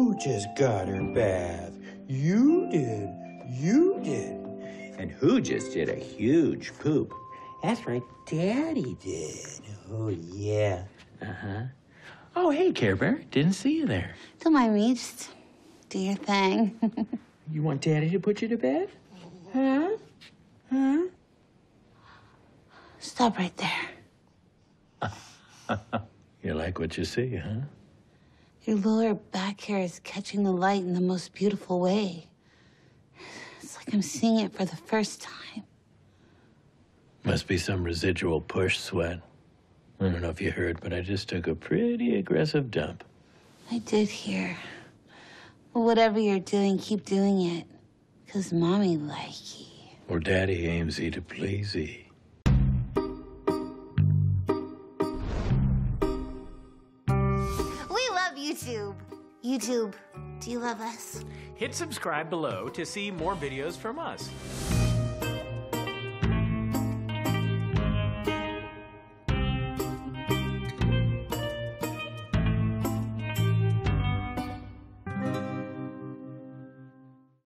Who just got her bath? You did. You did. And who just did a huge poop? That's right, Daddy did. Oh, yeah. Uh-huh. Oh, hey, Care Bear. Didn't see you there. Don't mind me. Just do your thing. You want Daddy to put you to bed? Huh? Huh? Stop right there. You like what you see, huh? Your lower back hair is catching the light in the most beautiful way. It's like I'm seeing it for the first time. Must be some residual push sweat. I don't know if you heard, but I just took a pretty aggressive dump. I did hear. Well, whatever you're doing, keep doing it. Because mommy like you. Or daddy aims ye to please ye. YouTube. YouTube, do you love us? Hit subscribe below to see more videos from us.